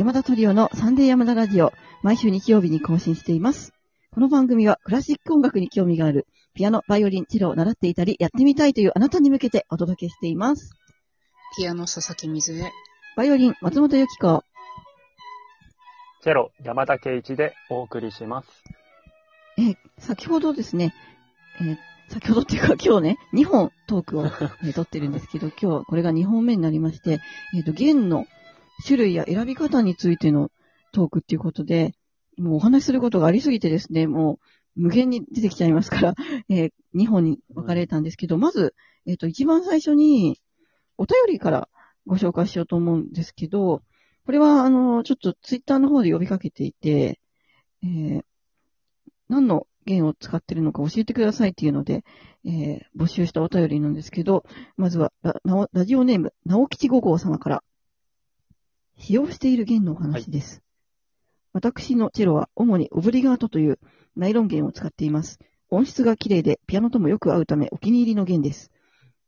山田トリオのサンデー山田ラジオ、毎週日曜日に更新しています。この番組はクラシック音楽に興味がある、ピアノ、バイオリン、チェロを習っていたり、やってみたいというあなたに向けてお届けしています。ピアノ佐々木水江。バイオリン、松本由紀子。チェロ、山田圭一でお送りします。えー先ほどですね、えー先ほどっていうか今日ね、2本トークを、えー撮ってるんですけど、今日これが2本目になりまして、えっ、と、弦の種類や選び方についてのトークっていうことで、もうお話しすることがありすぎてですね、もう無限に出てきちゃいますから、え2本に分かれたんですけど、まず、えっ、と、一番最初にお便りからご紹介しようと思うんですけど、これは、あの、ちょっとツイッターの方で呼びかけていて、えー何の弦を使ってるのか教えてくださいっていうので、えー募集したお便りなんですけど、まずはララジオネーム、直吉五号様から、使用している弦のお話です。私のチェロは主にオブリガートというナイロン弦を使っています。音質が綺麗でピアノともよく合うためお気に入りの弦です。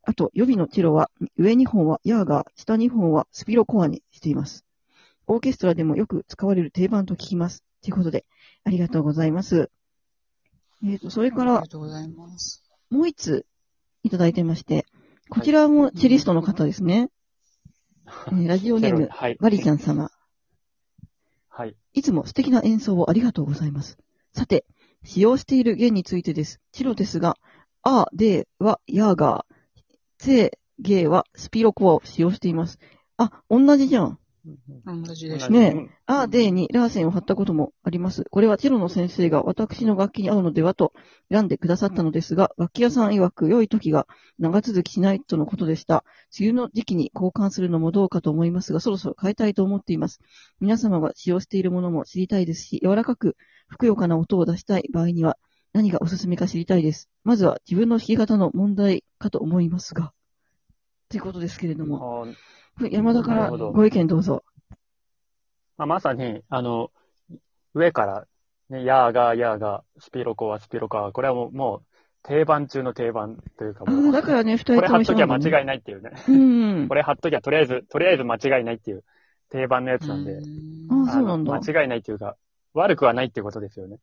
あと、予備のチェロは上2本はヤーガー、下2本はスピロコアにしています。オーケストラでもよく使われる定番と聞きます。ということで、ありがとうございます。えっ、と、それからありが、とうございます。もう一ついただいてまして、こちらもチェリストの方ですね。えーラジオネーム、はい。マリちゃん様。はい。いつも素敵な演奏をありがとうございます。さて、使用している弦についてです。チロですが、ア、デはヤーガー、ツェ、ゲーはスピロコアを使用しています。あ、同じじゃん。同じですねうんアーデーにラーセンを貼ったこともあります。これはチェロの先生が私の楽器に合うのではと選んでくださったのですが、楽器屋さん曰く良い時が長続きしないとのことでした。梅雨の時期に交換するのもどうかと思いますが、そろそろ変えたいと思っています。皆様が使用しているものも知りたいですし、柔らかく、ふくよかな音を出したい場合には何がおすすめか知りたいです。まずは自分の弾き方の問題かと思いますが。ということですけれども、山田からご意見どうぞ。まあ、まさに、あの、上から、ね、ヤーガー、ヤーガー、スピロコア、スピロコア、これはもう、もう定番中の定番というかあもう、だからね、二人これ貼っときゃ間違いないっていうね。うんこ。れ貼っときゃとりあえず、とりあえず間違いないっていう定番のやつなんで、あそうなんだ間違いないっていうか、悪くはないっていうことですよね。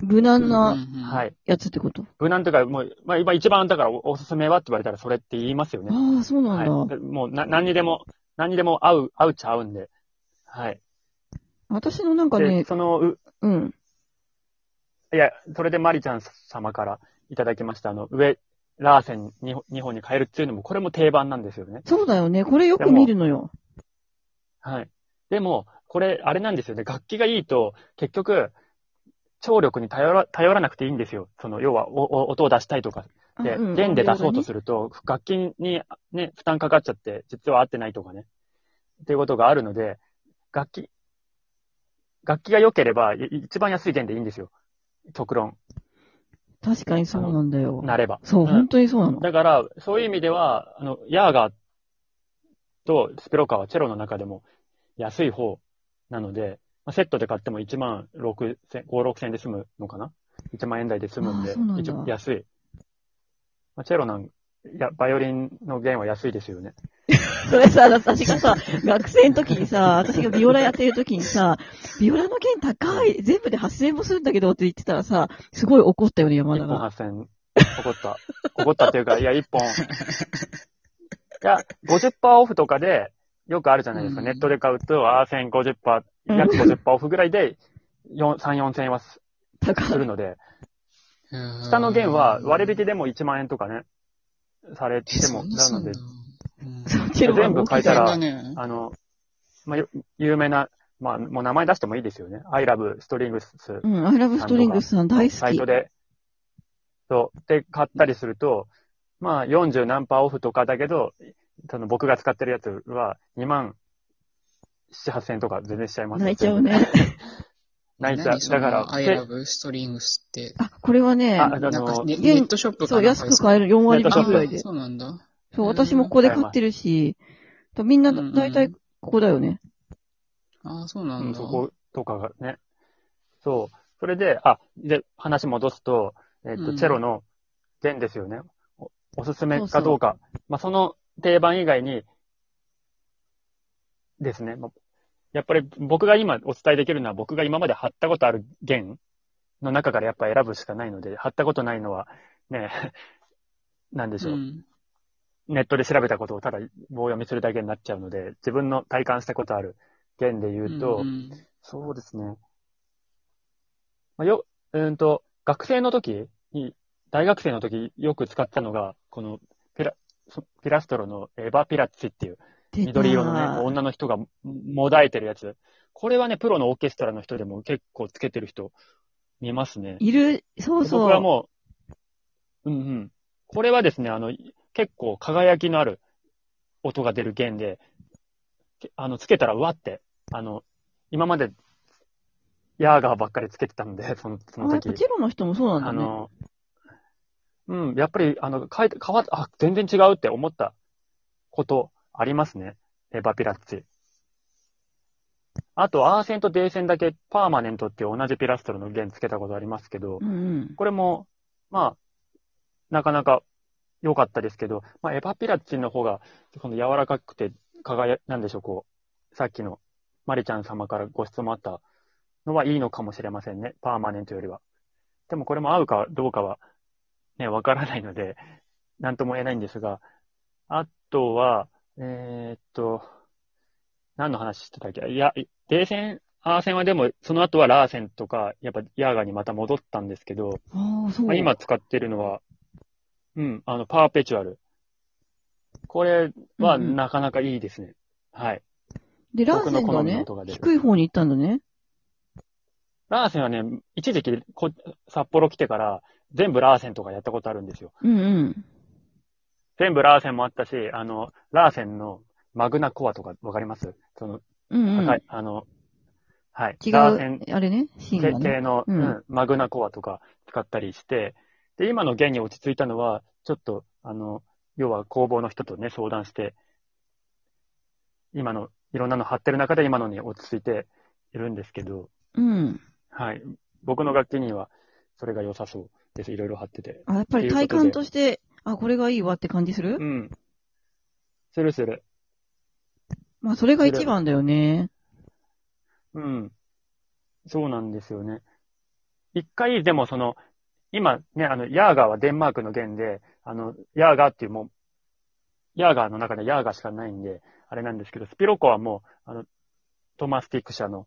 無難なは。い。やつってこと？無難というか、もう、まあ、今一番だからおおすすめはって言われたらそれって言いますよね。ああ、そうなんだ。はい。でもう、な、何にでも、何にでも合う、合うっちゃ合うんで。はい。私のなんかで、ね、その、う、うん。いや、それでマリちゃん様からいただきました、あの、上、ラーセン 2, 2本に変えるっていうのも、これも定番なんですよね。そうだよね。これよく見るのよ。はい。でも、これ、あれなんですよね。楽器がいいと、結局、聴力に頼ら、頼らなくていいんですよ。その、要は、お、お音を出したいとか。で、弦で出そうとする。ると、楽器にね、負担かかっちゃって、実は合ってないとかね。っていうことがあるので、楽器、楽器が良ければ、い一番安い弦でいいんですよ。極論、確かにそうなんだよ。なれば。そう、ん本当にそうなの。だから、そういう意味では、あの、ヤーガーとスペロカはチェロの中でも安い方なので、まあ、セットで買っても1万6千、5、6千で済むのかな ?1 万円台で済むんで一応安い。まあ、チェロなん、いや、バイオリンの弦は安いですよね。それさ、私がさ、学生の時にさ、私がビオラやってる時にさ、ビオラの弦高い、全部で8000円もするんだけどって言ってたらさ、すごい怒ったよね、山1本田が。8000、怒った。怒ったっていうか、いや、1本。いや、50%オフとかで、よくあるじゃないですか。うんネットで買うと、あー1050%、うん約50%オフぐらいで、4 3、4000円はするので、下の弦は割引でも1万円とかね、されても、なので、全部変えたら。あの、まあ、よ有名な、まあ、もう名前出してもいいですよね。I love strings うん、アイラブストリングスさん大好き。サイト。で、そう、で、買ったりすると、まあ、40何パーオフとかだけど、その僕が使ってるやつは2万7、8千円とか全然しちゃいますよ泣いちゃうね。。泣いちゃう。だから、I で love strings って。あ、これはね、ああなんかの、ネットショップかそう、なんか安く買える4割引きぐらいで。そうなんだ。そう、私もここで買ってるし、みんなうんだいたいここだよね。ああ、そうなうんん、だ。そことかがね。そう。それで、あ、で、話戻すと、えっ、と、うんチェロの弦ですよね。おおすすめかどうか。まあ、その定番以外に、ですね。まあやっぱり僕が今お伝えできるのは僕が今まで貼ったことある弦の中からやっぱ選ぶしかないので、貼ったことないのはね、なんでしょう。うん。ネットで調べたことをただ棒読みするだけになっちゃうので、自分の体感したことある弦で言うと、うんそうですね。まあ、よ、うーんと、学生の時に、大学生の時よく使ったのが、このピラ、そピラストロのエヴァピラッツィっていう緑色のね、女の人がもだえてるやつ。これはね、プロのオーケストラの人でも結構つけてる人見ますね。いる、そうそう。僕はもう、うんうん。これはですね、あの、結構輝きのある音が出る弦で、けあの、つけたらうわって、あの、今まで、ヤーガーばっかりつけてたんで、その、その時。チェロの人もそうなんだね。あの、うん、やっぱり、あの、変えて、変わっあ、全然違うって思ったことありますね。エバピラッツィ。あと、アーセンとデーセンだけパーマネントっていう同じピラストルの弦つけたことありますけどう、んうん。これも、まあ、なかなか良かったですけど、まあ、エバピラッチンの方が、この柔らかくて、輝、なんでしょう、こう、さっきのマリちゃん様からご質問あったのはいいのかもしれませんね。パーマネントよりは。でもこれも合うかどうかは、ね、わからないので、なんとも言えないんですが、あとは、えーっと、何の話してたっけ？いや、デーセン、アーセンはでも、その後はラーセンとか、やっぱヤーガーにまた戻ったんですけど、ああ、そう。まあ、今使ってるのは、うん、あの、パーペチュアル。これはうんうんなかなかいいですね。はい。で、ラーセンがね音が、低い方に行ったんだね。ラーセンはね、一時期こ札幌来てから全部ラーセンとかやったことあるんですよ。うんうん。全部ラーセンもあったし、あの、ラーセンのマグナコアとかわかります？その、うんうん。あの、はい。違ラーセンう、あれね、シーンがね。系の、ううんん、マグナコアとか使ったりして、で、今の弦に落ち着いたのは、ちょっと、あの、要は工房の人とね、相談して、今の、いろんなの貼ってる中で今のに落ち着いているんですけど、うん。はい。僕の楽器には、それが良さそうです。いろいろ貼ってて。あ、やっぱり体感として、あ、これがいいわって感じする？うん。するする。まあ、それが一番だよね。うん。そうなんですよね。一回、でもその、今ね、あの、ヤーガーはデンマークの弦で、あの、ヤーガーっていうもう、ヤーガーの中でヤーガーしかないんで、あれなんですけど、スピロコはもう、あの、トーマス・ティック社の、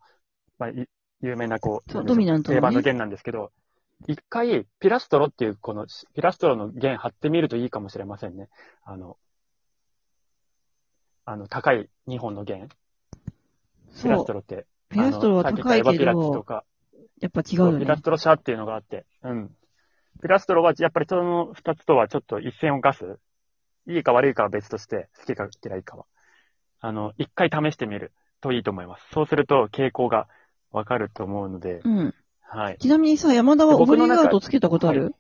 まあ、い有名なこう、ドミナントのね定番の弦なんですけど、一回、ピラストロっていう、この、ピラストロの弦貼ってみるといいかもしれませんね。あの、あの、高い2本の弦。ピラスト。ロって。ピラストロは高いけさっき言ったエヴァピラッチとど、か、やっぱ違うよねピラス。トロ社っていうのがあって、うん。ピラストロはやっぱりその二つとはちょっと一線を画す。いいか悪いかは別として、好きか嫌いかは。あの、一回試してみるといいと思います。そうすると傾向がわかると思うので、うん。はい。ちなみにさ、山田はオブリガードつけたことある、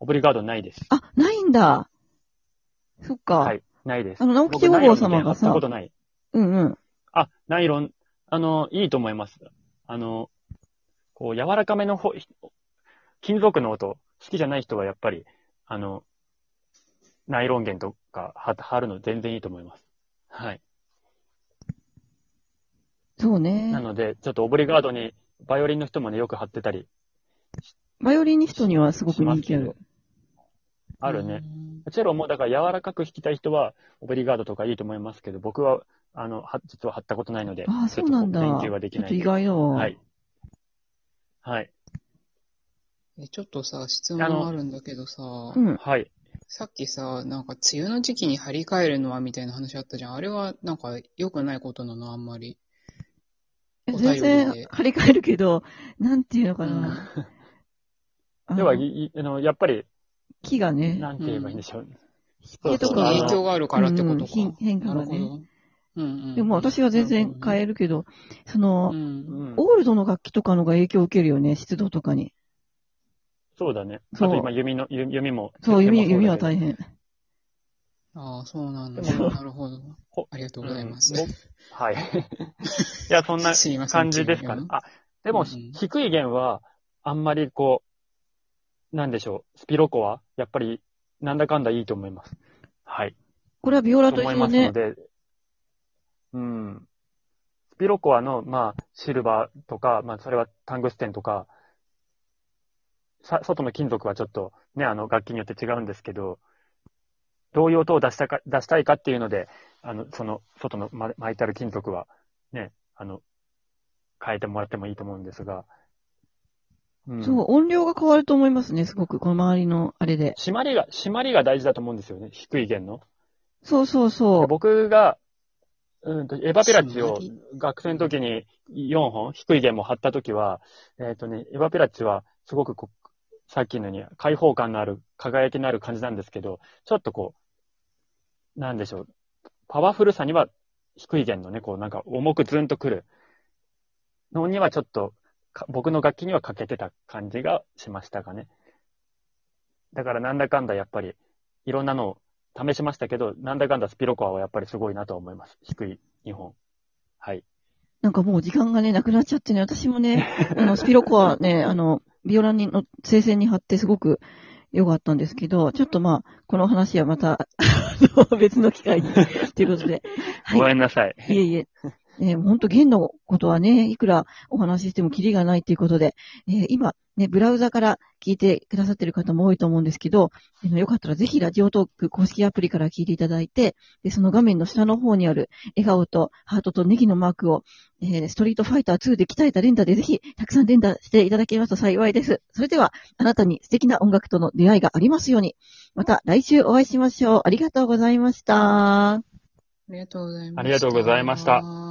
オブリガードないです。あ、ないんだ。そっか。はい。ないです。あの、直木お坊様が僕ナイロンの弦貼ったさこ、とない。うんうん。あ、ナイロン、あの、いいと思います。あの、こう、柔らかめのほ金属の音、好きじゃない人はやっぱり、あの、ナイロン弦とか貼貼るの全然いいと思います。はい。そうねな。ので、ちょっとオブリガードに、バイオリンの人もね、よく貼ってたり、バイオリニストにはすごく人気ある。あるね。。チェロも、だから柔らかく弾きたい人は、オブリガードとかいいと思いますけど、僕は、あの、は実は貼ったことないので、ああ、そうなんだ。ちちょょっと研究はできっと意ない。外だわ。はい。はい。えちょっとさ、質問あるんだけどさ、うん。はい。さっきさ、なんか梅雨の時期に張り替えるのはみたいな話あったじゃん。あれはなんか良くないことなのあんまり。全然張り替えるけど、なんていうのかな。では、いいあの、やっぱり、木がね、なんて言えばいいんでしょう。湿気とか影響があるからってことか。うんうん変化がね。でも私は全然変えるるけど、その、うん。うんオールドの楽器とかのが影響を受けるよね、湿度とかに。そうだね。あそうと今弓の、弓弓も。そう、弓、弓は変。大変。ああ、そうなんだ。でもなるほど。ほありがとうございます。うんはい。いや、そんな感じですかね。あ、でも、うんうん低い弦は、あんまりこう、なんでしょう、スピロコは、やっぱり、なんだかんだいいと思います。はい。これはビオラとと思いますの一緒ね。で、うん。ピロコアの、まあ、シルバーとか、まあ、それはタングステンとか、さ外の金属はちょっとね、あの、楽器によって違うんですけど、どういう音を出したか、出したいかっていうので、あの、その、外のま巻いてある金属は、ね、あの、変えてもらってもいいと思うんですが、うんそう、音量が変わると思いますね、すごく、この周りのあれで。締まりが、締まりが大事だと思うんですよね、低い弦の。そうそうそう。僕が、うんと、エヴァペラッチを学生の時に4本、低い弦も張った時は、えっ、とね、エヴァペラッチはすごくこう、さっきのように開放感のある、輝きのある感じなんですけど、ちょっとこう、なんでしょう、パワフルさには低い弦のね、こうなんか重くズンとくるのにはちょっと、僕の楽器には欠けてた感じがしましたかね。だからなんだかんだやっぱり、いろんなのを試しましたけど、なんだかんだスピロコアはやっぱりすごいなと思います。低い2本。はい。なんかもう時間がね、なくなっちゃってね、私もね、あの、スピロコアね、あの、ビオラにの、聖線に貼ってすごく良かったんですけど、ちょっとまあ、この話はまた、の別の機会に、ということで。はいごめんなさい。いえいえ。えー、本当弦のことはね、いくらお話ししてもキリがないということで、えー今、ね、ブラウザから聞いてくださってる方も多いと思うんですけど、あのよかったらぜひラジオトーク公式アプリから聞いていただいて、で、その画面の下の方にある笑顔とハートとネギのマークを、えーストリートファイター2で鍛えた連打でぜひたくさん連打していただけますと幸いです。それでは、あなたに素敵な音楽との出会いがありますように。また来週お会いしましょう。ありがとうございました。ありがとうございました。ありがとうございました